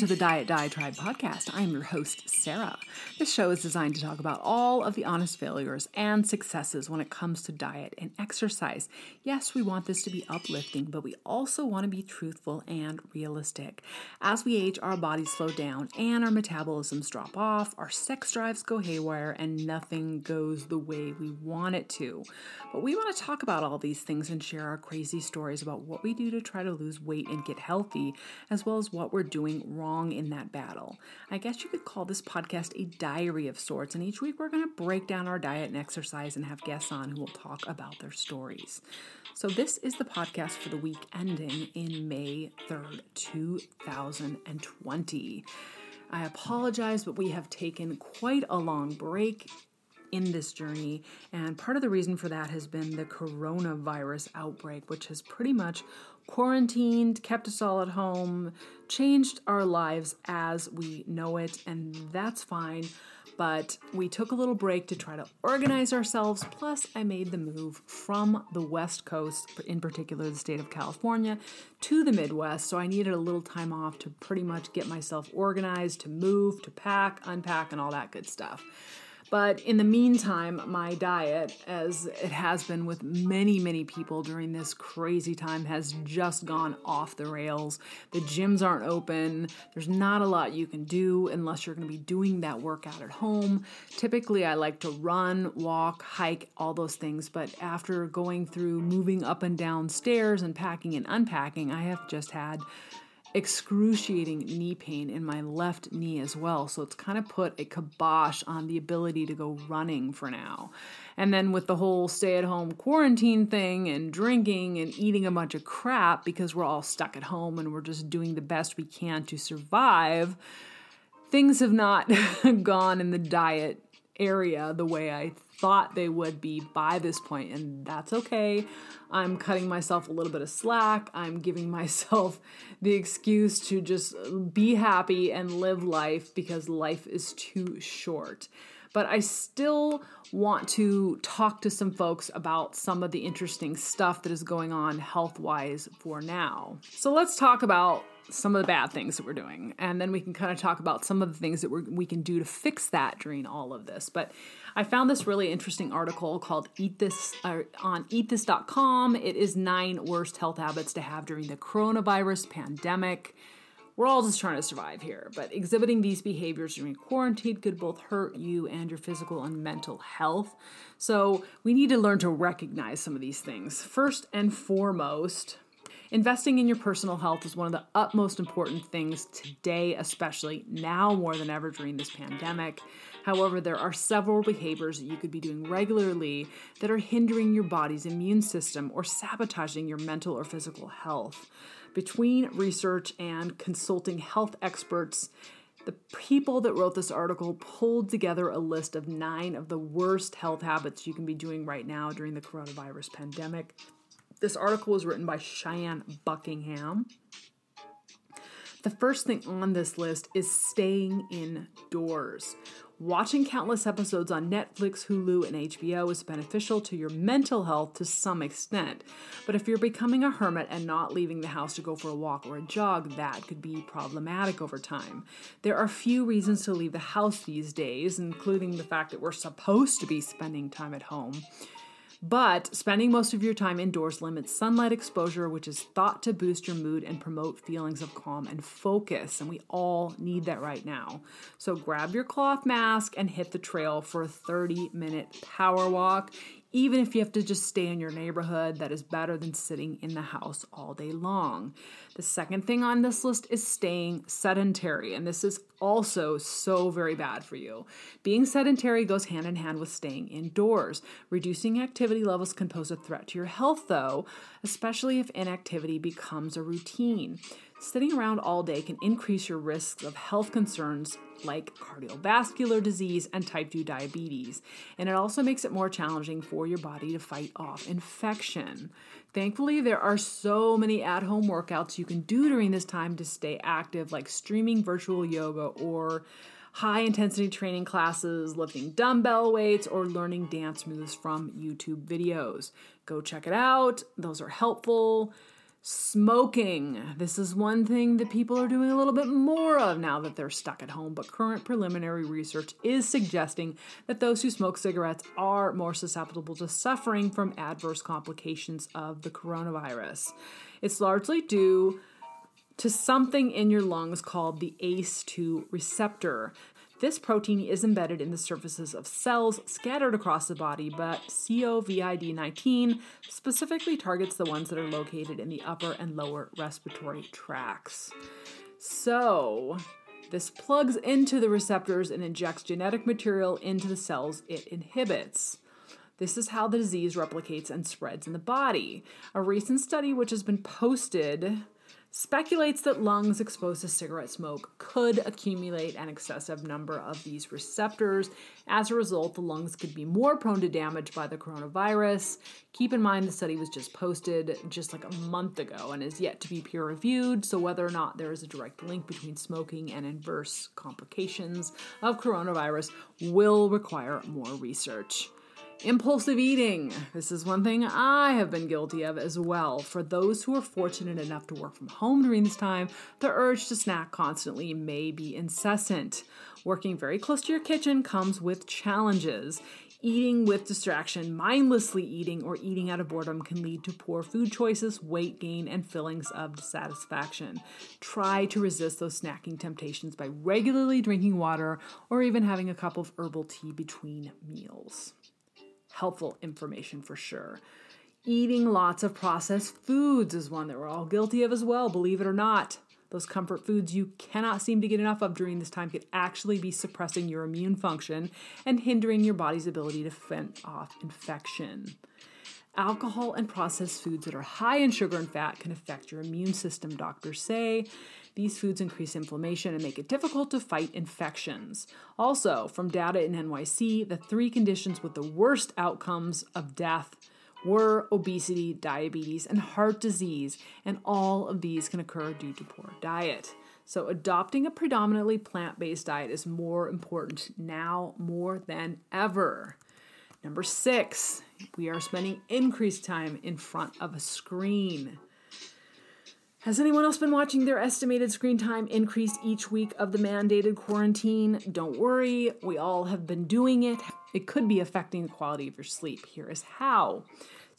Welcome to the Diet Diatribe podcast. I am your host, Sarah. This show is designed to talk about all of the honest failures and successes when it comes to diet and exercise. Yes, we want this to be uplifting, but we also want to be truthful and realistic. As we age, our bodies slow down and our metabolisms drop off, our sex drives go haywire, and nothing goes the way we want it to. But we want to talk about all these things and share our crazy stories about what we do to try to lose weight and get healthy, as well as what we're doing wrong in that battle. I guess you could call this podcast a diary of sorts, and each week we're going to break down our diet and exercise and have guests on who will talk about their stories. So, this is the podcast for the week ending in May 3rd, 2020. I apologize, but we have taken quite a long break in this journey. And part of the reason for that has been the coronavirus outbreak, which has pretty much quarantined, kept us all at home, changed our lives as we know it, and that's fine. But we took a little break to try to organize ourselves. Plus, I made the move from the West Coast, in particular the state of California, to the Midwest. So I needed a little time off to pretty much get myself organized, to move, to pack, unpack, and all that good stuff. But in the meantime, my diet, as it has been with many, many people during this crazy time, has just gone off the rails. The gyms aren't open. There's not a lot you can do unless you're going to be doing that workout at home. Typically, I like to run, walk, hike, all those things. But after going through moving up and down stairs and packing and unpacking, I have just had excruciating knee pain in my left knee as well. So it's kind of put a kibosh on the ability to go running for now. And then with the whole stay at home quarantine thing and drinking and eating a bunch of crap because we're all stuck at home and we're just doing the best we can to survive, things have not gone in the diet area the way I thought they would be by this point, and that's okay. I'm cutting myself a little bit of slack. I'm giving myself the excuse to just be happy and live life because life is too short. But I still want to talk to some folks about some of the interesting stuff that is going on health wise for now. So let's talk about some of the bad things that we're doing, and then we can kind of talk about some of the things that we can do to fix that during all of this. But I found this really interesting article called Eat This uh, on eatthis.com. It is nine worst health habits to have during the coronavirus pandemic. We're all just trying to survive here, but exhibiting these behaviors during quarantine could both hurt you and your physical and mental health. So, we need to learn to recognize some of these things. First and foremost, Investing in your personal health is one of the utmost important things today, especially now more than ever during this pandemic. However, there are several behaviors that you could be doing regularly that are hindering your body's immune system or sabotaging your mental or physical health. Between research and consulting health experts, the people that wrote this article pulled together a list of nine of the worst health habits you can be doing right now during the coronavirus pandemic. This article was written by Cheyenne Buckingham. The first thing on this list is staying indoors. Watching countless episodes on Netflix, Hulu, and HBO is beneficial to your mental health to some extent. But if you're becoming a hermit and not leaving the house to go for a walk or a jog, that could be problematic over time. There are few reasons to leave the house these days, including the fact that we're supposed to be spending time at home. But spending most of your time indoors limits sunlight exposure, which is thought to boost your mood and promote feelings of calm and focus. And we all need that right now. So grab your cloth mask and hit the trail for a 30 minute power walk. Even if you have to just stay in your neighborhood, that is better than sitting in the house all day long. The second thing on this list is staying sedentary, and this is also so very bad for you. Being sedentary goes hand in hand with staying indoors. Reducing activity levels can pose a threat to your health, though, especially if inactivity becomes a routine. Sitting around all day can increase your risks of health concerns like cardiovascular disease and type 2 diabetes, and it also makes it more challenging for your body to fight off infection. Thankfully, there are so many at home workouts you can do during this time to stay active, like streaming virtual yoga or high intensity training classes, lifting dumbbell weights, or learning dance moves from YouTube videos. Go check it out, those are helpful. Smoking. This is one thing that people are doing a little bit more of now that they're stuck at home, but current preliminary research is suggesting that those who smoke cigarettes are more susceptible to suffering from adverse complications of the coronavirus. It's largely due to something in your lungs called the ACE2 receptor. This protein is embedded in the surfaces of cells scattered across the body, but COVID 19 specifically targets the ones that are located in the upper and lower respiratory tracts. So, this plugs into the receptors and injects genetic material into the cells it inhibits. This is how the disease replicates and spreads in the body. A recent study, which has been posted speculates that lungs exposed to cigarette smoke could accumulate an excessive number of these receptors. As a result, the lungs could be more prone to damage by the coronavirus. Keep in mind the study was just posted just like a month ago and is yet to be peer reviewed, so whether or not there is a direct link between smoking and adverse complications of coronavirus will require more research. Impulsive eating. This is one thing I have been guilty of as well. For those who are fortunate enough to work from home during this time, the urge to snack constantly may be incessant. Working very close to your kitchen comes with challenges. Eating with distraction, mindlessly eating, or eating out of boredom can lead to poor food choices, weight gain, and feelings of dissatisfaction. Try to resist those snacking temptations by regularly drinking water or even having a cup of herbal tea between meals helpful information for sure. Eating lots of processed foods is one that we're all guilty of as well, believe it or not. Those comfort foods you cannot seem to get enough of during this time could actually be suppressing your immune function and hindering your body's ability to fend off infection. Alcohol and processed foods that are high in sugar and fat can affect your immune system, doctors say. These foods increase inflammation and make it difficult to fight infections. Also, from data in NYC, the three conditions with the worst outcomes of death were obesity, diabetes, and heart disease, and all of these can occur due to poor diet. So, adopting a predominantly plant based diet is more important now more than ever. Number six, we are spending increased time in front of a screen. Has anyone else been watching their estimated screen time increase each week of the mandated quarantine? Don't worry, we all have been doing it. It could be affecting the quality of your sleep. Here is how.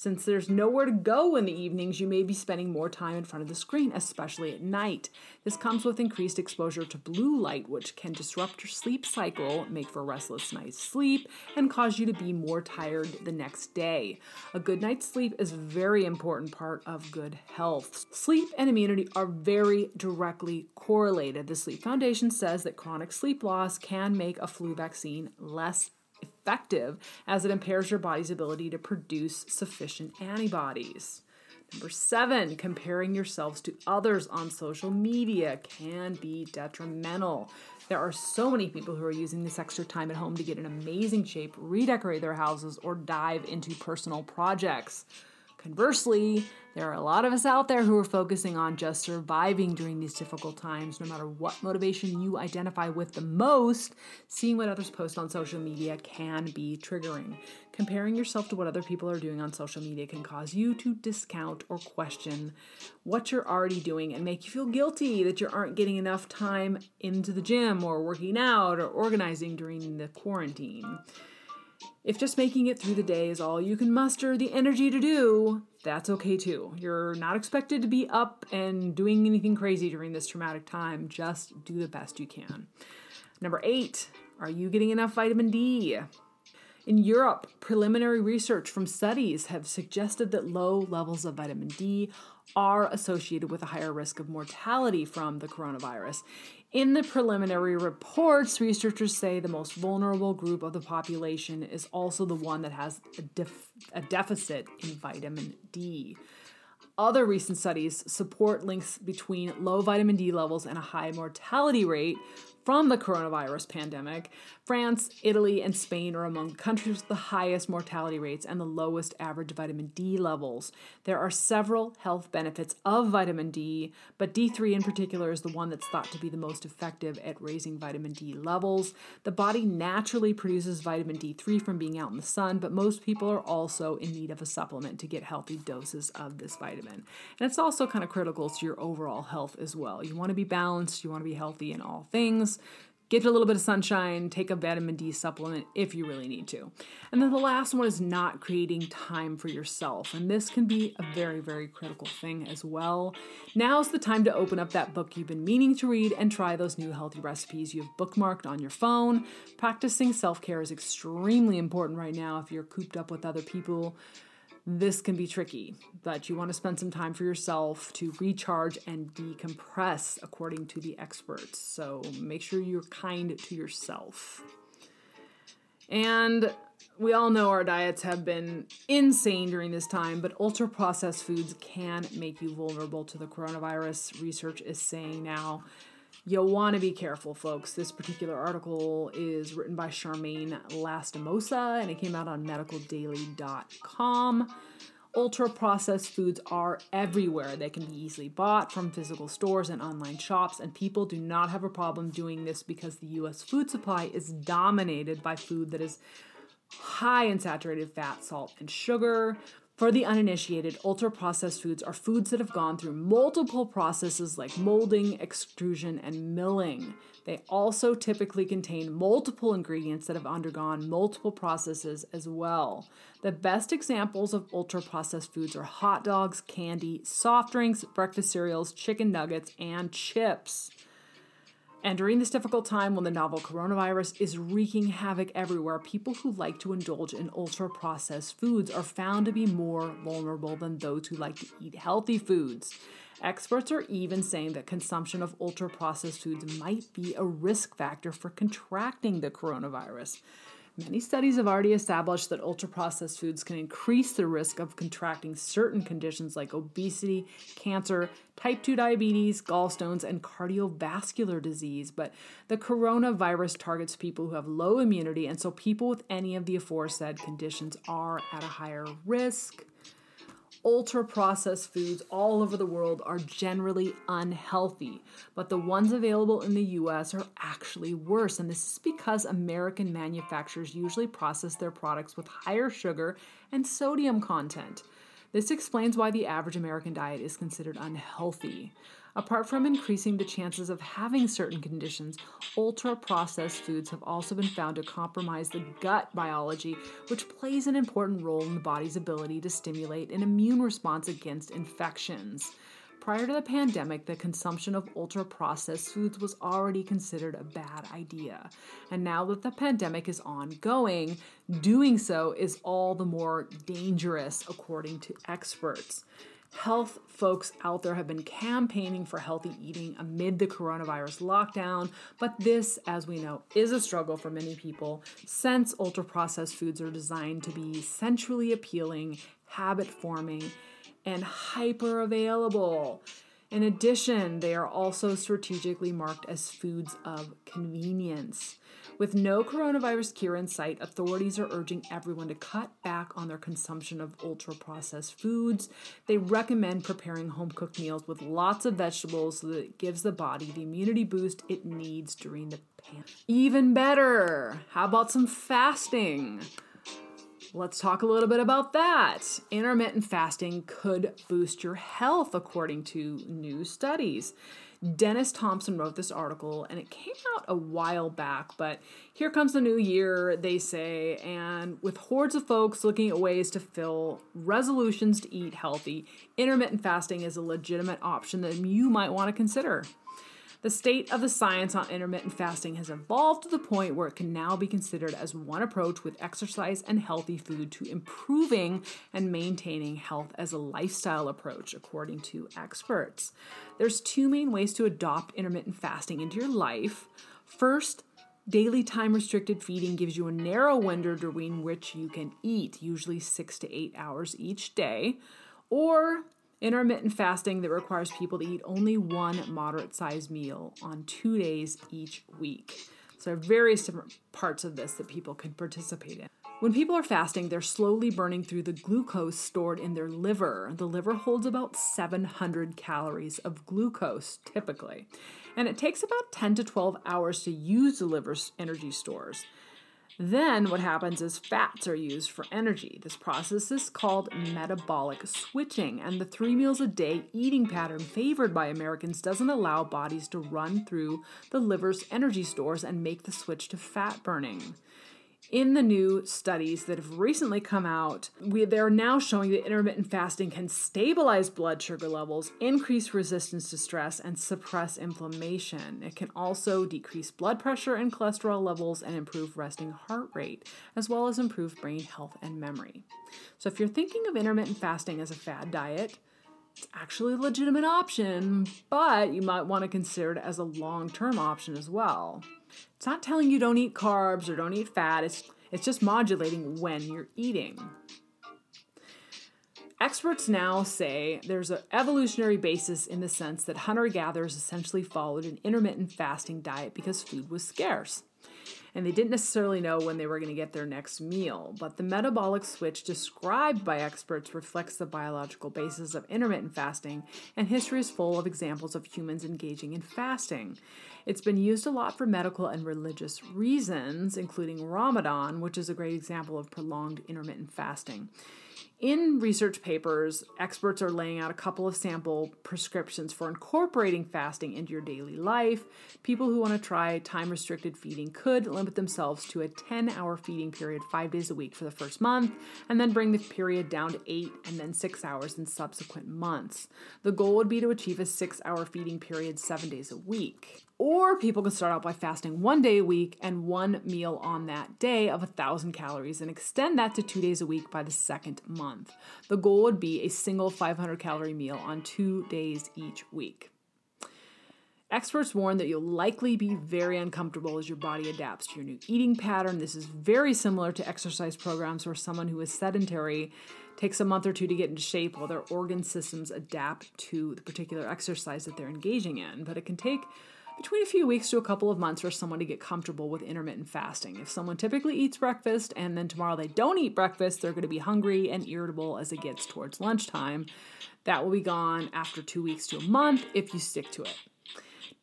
Since there's nowhere to go in the evenings, you may be spending more time in front of the screen, especially at night. This comes with increased exposure to blue light, which can disrupt your sleep cycle, make for restless night's sleep, and cause you to be more tired the next day. A good night's sleep is a very important part of good health. Sleep and immunity are very directly correlated. The Sleep Foundation says that chronic sleep loss can make a flu vaccine less effective as it impairs your body's ability to produce sufficient antibodies. Number seven, comparing yourselves to others on social media can be detrimental. There are so many people who are using this extra time at home to get in amazing shape, redecorate their houses, or dive into personal projects. Conversely, there are a lot of us out there who are focusing on just surviving during these difficult times, no matter what motivation you identify with the most. Seeing what others post on social media can be triggering. Comparing yourself to what other people are doing on social media can cause you to discount or question what you're already doing and make you feel guilty that you aren't getting enough time into the gym or working out or organizing during the quarantine. If just making it through the day is all you can muster the energy to do, that's okay too. You're not expected to be up and doing anything crazy during this traumatic time. Just do the best you can. Number eight, are you getting enough vitamin D? In Europe, preliminary research from studies have suggested that low levels of vitamin D are associated with a higher risk of mortality from the coronavirus. In the preliminary reports, researchers say the most vulnerable group of the population is also the one that has a, def- a deficit in vitamin D. Other recent studies support links between low vitamin D levels and a high mortality rate from the coronavirus pandemic, France, Italy, and Spain are among countries with the highest mortality rates and the lowest average vitamin D levels. There are several health benefits of vitamin D, but D3 in particular is the one that's thought to be the most effective at raising vitamin D levels. The body naturally produces vitamin D3 from being out in the sun, but most people are also in need of a supplement to get healthy doses of this vitamin. And it's also kind of critical to your overall health as well. You want to be balanced, you want to be healthy in all things get a little bit of sunshine, take a vitamin D supplement if you really need to. And then the last one is not creating time for yourself. And this can be a very, very critical thing as well. Now's the time to open up that book you've been meaning to read and try those new healthy recipes you've bookmarked on your phone. Practicing self care is extremely important right now if you're cooped up with other people this can be tricky, but you want to spend some time for yourself to recharge and decompress, according to the experts. So make sure you're kind to yourself. And we all know our diets have been insane during this time, but ultra processed foods can make you vulnerable to the coronavirus, research is saying now. You'll want to be careful, folks. This particular article is written by Charmaine Lastimosa and it came out on medicaldaily.com. Ultra processed foods are everywhere. They can be easily bought from physical stores and online shops, and people do not have a problem doing this because the US food supply is dominated by food that is high in saturated fat, salt, and sugar. For the uninitiated, ultra processed foods are foods that have gone through multiple processes like molding, extrusion, and milling. They also typically contain multiple ingredients that have undergone multiple processes as well. The best examples of ultra processed foods are hot dogs, candy, soft drinks, breakfast cereals, chicken nuggets, and chips. And during this difficult time when the novel coronavirus is wreaking havoc everywhere, people who like to indulge in ultra processed foods are found to be more vulnerable than those who like to eat healthy foods. Experts are even saying that consumption of ultra processed foods might be a risk factor for contracting the coronavirus. Many studies have already established that ultra processed foods can increase the risk of contracting certain conditions like obesity, cancer, type 2 diabetes, gallstones, and cardiovascular disease. But the coronavirus targets people who have low immunity, and so people with any of the aforesaid conditions are at a higher risk ultra processed foods all over the world are generally unhealthy, but the ones available in the US are actually worse. And this is because American manufacturers usually process their products with higher sugar and sodium content. This explains why the average American diet is considered unhealthy. Apart from increasing the chances of having certain conditions, ultra processed foods have also been found to compromise the gut biology, which plays an important role in the body's ability to stimulate an immune response against infections. Prior to the pandemic, the consumption of ultra processed foods was already considered a bad idea. And now that the pandemic is ongoing, doing so is all the more dangerous, according to experts. Health folks out there have been campaigning for healthy eating amid the coronavirus lockdown, but this, as we know, is a struggle for many people since ultra processed foods are designed to be sensually appealing, habit forming, and hyper available. In addition, they are also strategically marked as foods of convenience. With no coronavirus cure in sight, authorities are urging everyone to cut back on their consumption of ultra processed foods. They recommend preparing home cooked meals with lots of vegetables so that it gives the body the immunity boost it needs during the pandemic. Even better, how about some fasting? Let's talk a little bit about that. Intermittent fasting could boost your health, according to new studies. Dennis Thompson wrote this article and it came out a while back, but here comes the new year, they say, and with hordes of folks looking at ways to fill resolutions to eat healthy, intermittent fasting is a legitimate option that you might want to consider. The state of the science on intermittent fasting has evolved to the point where it can now be considered as one approach with exercise and healthy food to improving and maintaining health as a lifestyle approach, according to experts. There's two main ways to adopt intermittent fasting into your life. First, Daily time restricted feeding gives you a narrow window during which you can eat, usually six to eight hours each day. Or intermittent fasting that requires people to eat only one moderate sized meal on two days each week. So, there are various different parts of this that people can participate in. When people are fasting, they're slowly burning through the glucose stored in their liver. The liver holds about 700 calories of glucose typically, and it takes about 10 to 12 hours to use the liver's energy stores. Then what happens is fats are used for energy. This process is called metabolic switching, and the three meals a day eating pattern favored by Americans doesn't allow bodies to run through the liver's energy stores and make the switch to fat burning in the new studies that have recently come out, we, they're now showing that intermittent fasting can stabilize blood sugar levels, increase resistance to stress, and suppress inflammation. It can also decrease blood pressure and cholesterol levels and improve resting heart rate, as well as improve brain health and memory. So, if you're thinking of intermittent fasting as a fad diet, it's actually a legitimate option, but you might want to consider it as a long term option as well. It's not telling you don't eat carbs or don't eat fat, it's, it's just modulating when you're eating. Experts now say there's an evolutionary basis in the sense that hunter gatherers essentially followed an intermittent fasting diet because food was scarce and they didn't necessarily know when they were going to get their next meal. But the metabolic switch described by experts reflects the biological basis of intermittent fasting, and history is full of examples of humans engaging in fasting. It's been used a lot for medical and religious reasons, including Ramadan, which is a great example of prolonged intermittent fasting. In research papers, experts are laying out a couple of sample prescriptions for incorporating fasting into your daily life. People who want to try time restricted feeding could limit themselves to a 10 hour feeding period five days a week for the first month, and then bring the period down to eight and then six hours in subsequent months. The goal would be to achieve a six hour feeding period seven days a week. Or people can start out by fasting one day a week and one meal on that day of 1,000 calories and extend that to two days a week by the second month. The goal would be a single 500 calorie meal on two days each week. Experts warn that you'll likely be very uncomfortable as your body adapts to your new eating pattern. This is very similar to exercise programs where someone who is sedentary takes a month or two to get into shape while their organ systems adapt to the particular exercise that they're engaging in. But it can take between a few weeks to a couple of months for someone to get comfortable with intermittent fasting. If someone typically eats breakfast and then tomorrow they don't eat breakfast, they're going to be hungry and irritable as it gets towards lunchtime. That will be gone after two weeks to a month if you stick to it.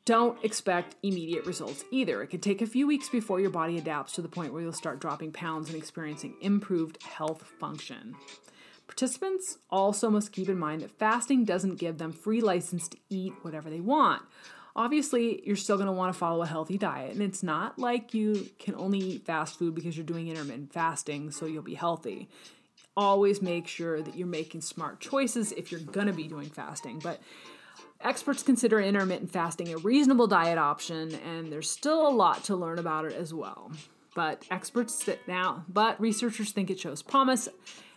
Don't expect immediate results either. It could take a few weeks before your body adapts to the point where you'll start dropping pounds and experiencing improved health function. Participants also must keep in mind that fasting doesn't give them free license to eat whatever they want obviously you're still going to want to follow a healthy diet and it's not like you can only eat fast food because you're doing intermittent fasting so you'll be healthy always make sure that you're making smart choices if you're going to be doing fasting but experts consider intermittent fasting a reasonable diet option and there's still a lot to learn about it as well but experts sit now but researchers think it shows promise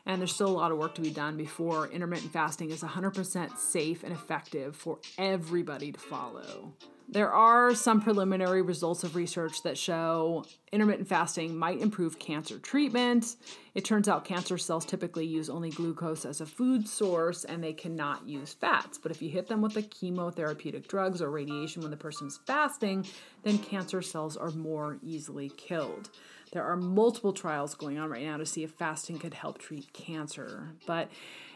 and there's still a lot of work to be done before intermittent fasting is 100% safe and effective for everybody to follow. There are some preliminary results of research that show intermittent fasting might improve cancer treatment. It turns out cancer cells typically use only glucose as a food source and they cannot use fats. But if you hit them with the chemotherapeutic drugs or radiation when the person's fasting, then cancer cells are more easily killed. There are multiple trials going on right now to see if fasting could help treat cancer. But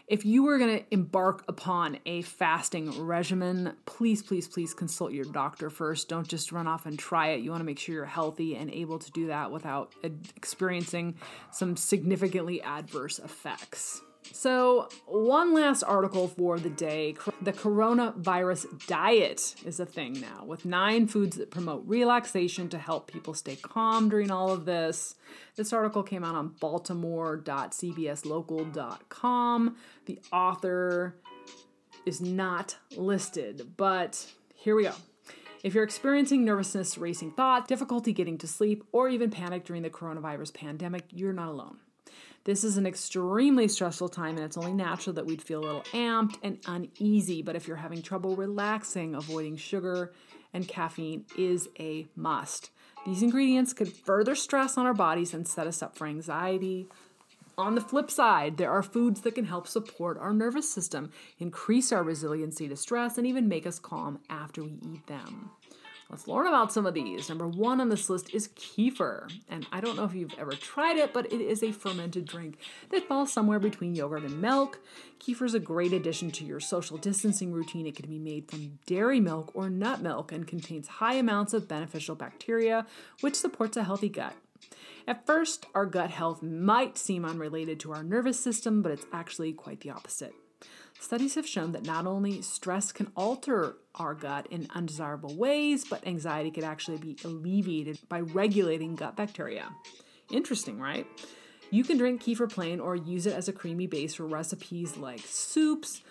if you were going to embark upon a fasting regimen, please, please, please consult your doctor first. Don't just run off and try it. You want to make sure you're healthy and able to do that without uh, experiencing some significantly adverse effects. So, one last article for the day. The coronavirus diet is a thing now, with nine foods that promote relaxation to help people stay calm during all of this. This article came out on baltimore.cbslocal.com. The author is not listed, but here we go. If you're experiencing nervousness, racing thoughts, difficulty getting to sleep, or even panic during the coronavirus pandemic, you're not alone. This is an extremely stressful time, and it's only natural that we'd feel a little amped and uneasy. But if you're having trouble relaxing, avoiding sugar and caffeine is a must. These ingredients could further stress on our bodies and set us up for anxiety, On the flip side, there are foods that can help support our nervous system, increase our resiliency to stress, and even make us calm after we eat them. Let's learn about some of these. Number one on this list is kefir. And I don't know if you've ever tried it, but it is a fermented drink that falls somewhere between yogurt and milk. Kefir is a great addition to your social distancing routine. It can be made from dairy milk or nut milk and contains high amounts of beneficial bacteria, which supports a healthy gut. At first, our gut health might seem unrelated to our nervous system, but it's actually quite the opposite. Studies have shown that not only stress can alter our gut in undesirable ways, but anxiety could actually be alleviated by regulating gut bacteria. Interesting, right? You can drink kefir plain or use it as a creamy base for recipes like soups,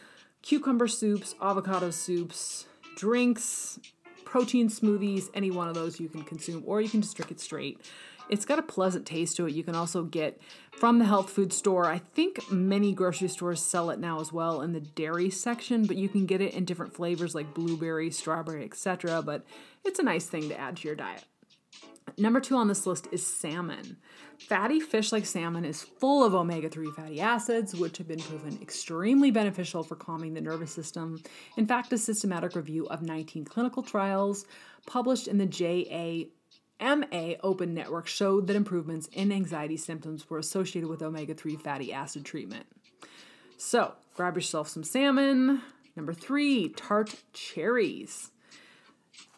cucumber soups, avocado soups, drinks, protein smoothies, any one of those you can consume, or you can just drink it straight. It's got a pleasant taste to it. You can also get from the health food store. I think many grocery stores sell it now as well in the dairy section, but you can get it in different flavors like blueberry, strawberry, etc. But it's a nice thing to add to your diet. Number two on this list is salmon. Fatty fish like salmon is full of omega 3 fatty acids, which have been proven extremely beneficial for calming the nervous system. In fact, a systematic review of 19 clinical trials published in the JA MA Open Network showed that improvements in anxiety symptoms were associated with omega 3 fatty acid treatment. So, grab yourself some salmon. Number three, tart cherries.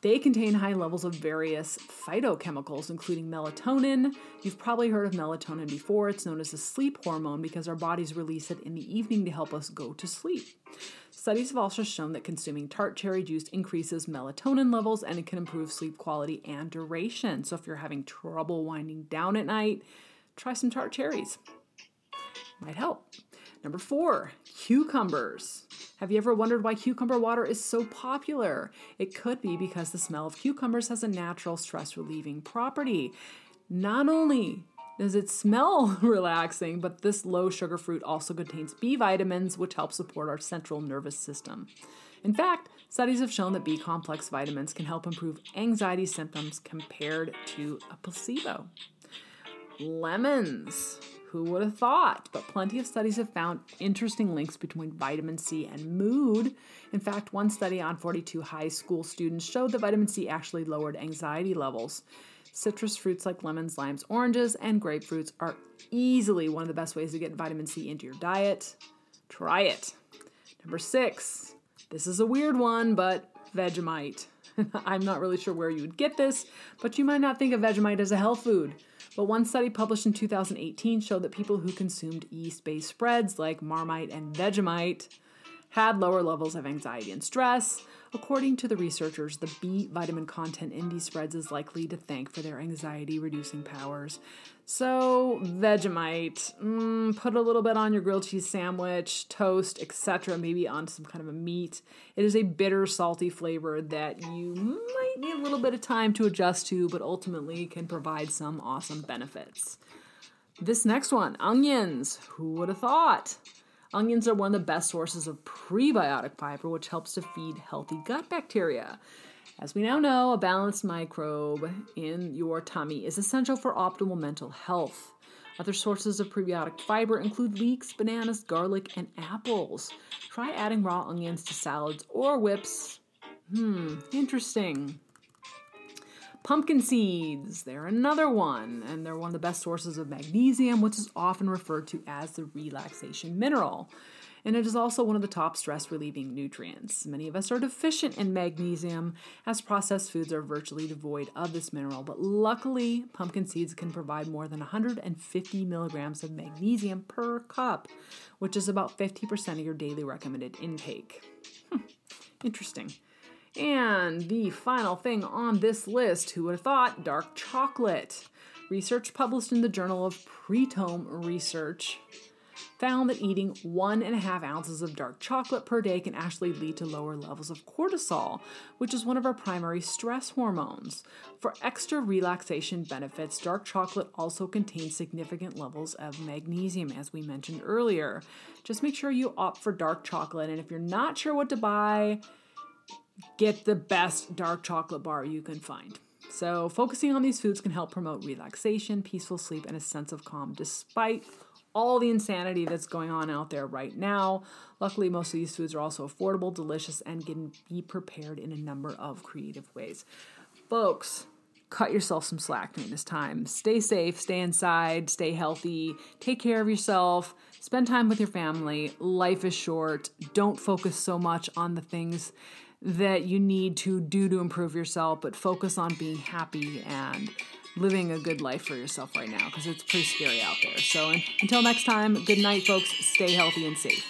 They contain high levels of various phytochemicals, including melatonin. You've probably heard of melatonin before. It's known as a sleep hormone because our bodies release it in the evening to help us go to sleep. Studies have also shown that consuming tart cherry juice increases melatonin levels and it can improve sleep quality and duration. So if you're having trouble winding down at night, try some tart cherries. Might help. Number four, cucumbers. Have you ever wondered why cucumber water is so popular? It could be because the smell of cucumbers has a natural stress relieving property. Not only does it smell relaxing, but this low sugar fruit also contains B vitamins, which help support our central nervous system. In fact, studies have shown that B complex vitamins can help improve anxiety symptoms compared to a placebo. Lemons. Who would have thought? But plenty of studies have found interesting links between vitamin C and mood. In fact, one study on 42 high school students showed that vitamin C actually lowered anxiety levels. Citrus fruits like lemons, limes, oranges, and grapefruits are easily one of the best ways to get vitamin C into your diet. Try it. Number six. This is a weird one, but Vegemite. I'm not really sure where you would get this, but you might not think of Vegemite as a health food. But one study published in 2018 showed that people who consumed yeast based spreads like Marmite and Vegemite had lower levels of anxiety and stress. According to the researchers, the B vitamin content in these spreads is likely to thank for their anxiety reducing powers. So, Vegemite, mm, put a little bit on your grilled cheese sandwich, toast, etc., maybe on some kind of a meat. It is a bitter, salty flavor that you might need a little bit of time to adjust to, but ultimately can provide some awesome benefits. This next one, onions. Who would have thought? Onions are one of the best sources of prebiotic fiber, which helps to feed healthy gut bacteria. As we now know, a balanced microbe in your tummy is essential for optimal mental health. Other sources of prebiotic fiber include leeks, bananas, garlic, and apples. Try adding raw onions to salads or whips. Hmm, interesting. Pumpkin seeds, they're another one, and they're one of the best sources of magnesium, which is often referred to as the relaxation mineral. And it is also one of the top stress relieving nutrients. Many of us are deficient in magnesium, as processed foods are virtually devoid of this mineral, but luckily, pumpkin seeds can provide more than 150 milligrams of magnesium per cup, which is about 50% of your daily recommended intake. Hmm, interesting. And the final thing on this list, who would have thought? Dark chocolate. Research published in the Journal of Proteome Research found that eating one and a half ounces of dark chocolate per day can actually lead to lower levels of cortisol, which is one of our primary stress hormones. For extra relaxation benefits, dark chocolate also contains significant levels of magnesium, as we mentioned earlier. Just make sure you opt for dark chocolate, and if you're not sure what to buy, get the best dark chocolate bar you can find. So, focusing on these foods can help promote relaxation, peaceful sleep, and a sense of calm despite all the insanity that's going on out there right now. Luckily, most of these foods are also affordable, delicious, and can be prepared in a number of creative ways. Folks, cut yourself some slack during this time. Stay safe, stay inside, stay healthy, take care of yourself, spend time with your family. Life is short. Don't focus so much on the things that you need to do to improve yourself, but focus on being happy and living a good life for yourself right now because it's pretty scary out there. So until next time, good night, folks. Stay healthy and safe.